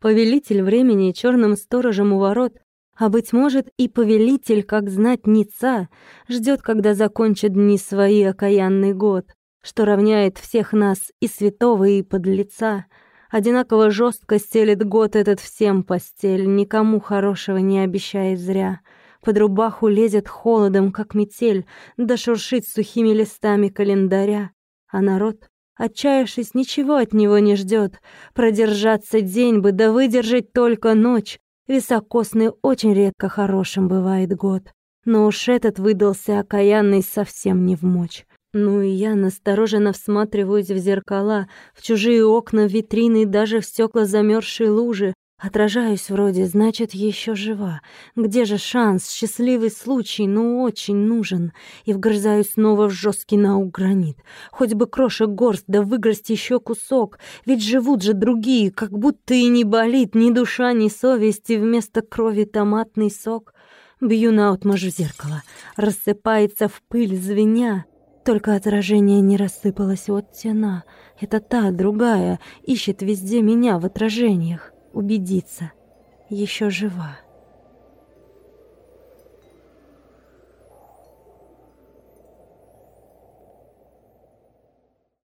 Повелитель времени черным сторожем у ворот, а, быть может, и повелитель, как знать Ница, ждет, когда закончит дни свои окаянный год, что равняет всех нас и святого, и подлеца. Одинаково жестко стелет год этот всем постель, никому хорошего не обещает зря. Под рубаху лезет холодом, как метель, да шуршит сухими листами календаря. А народ, отчаявшись, ничего от него не ждет. Продержаться день бы, да выдержать только ночь. Високосный очень редко хорошим бывает год. Но уж этот выдался окаянный совсем не в мочь. Ну и я настороженно всматриваюсь в зеркала, в чужие окна, в витрины, даже в стекла замерзшей лужи. Отражаюсь вроде, значит, еще жива. Где же шанс, счастливый случай, ну очень нужен. И вгрызаюсь снова в жесткий наук гранит. Хоть бы крошек горсть, да выгрызть еще кусок. Ведь живут же другие, как будто и не болит ни душа, ни совесть, и вместо крови томатный сок. Бью наотмашь в зеркало, рассыпается в пыль, звеня. Только отражение не рассыпалось от тена. Это та, другая, ищет везде меня в отражениях убедиться, еще жива.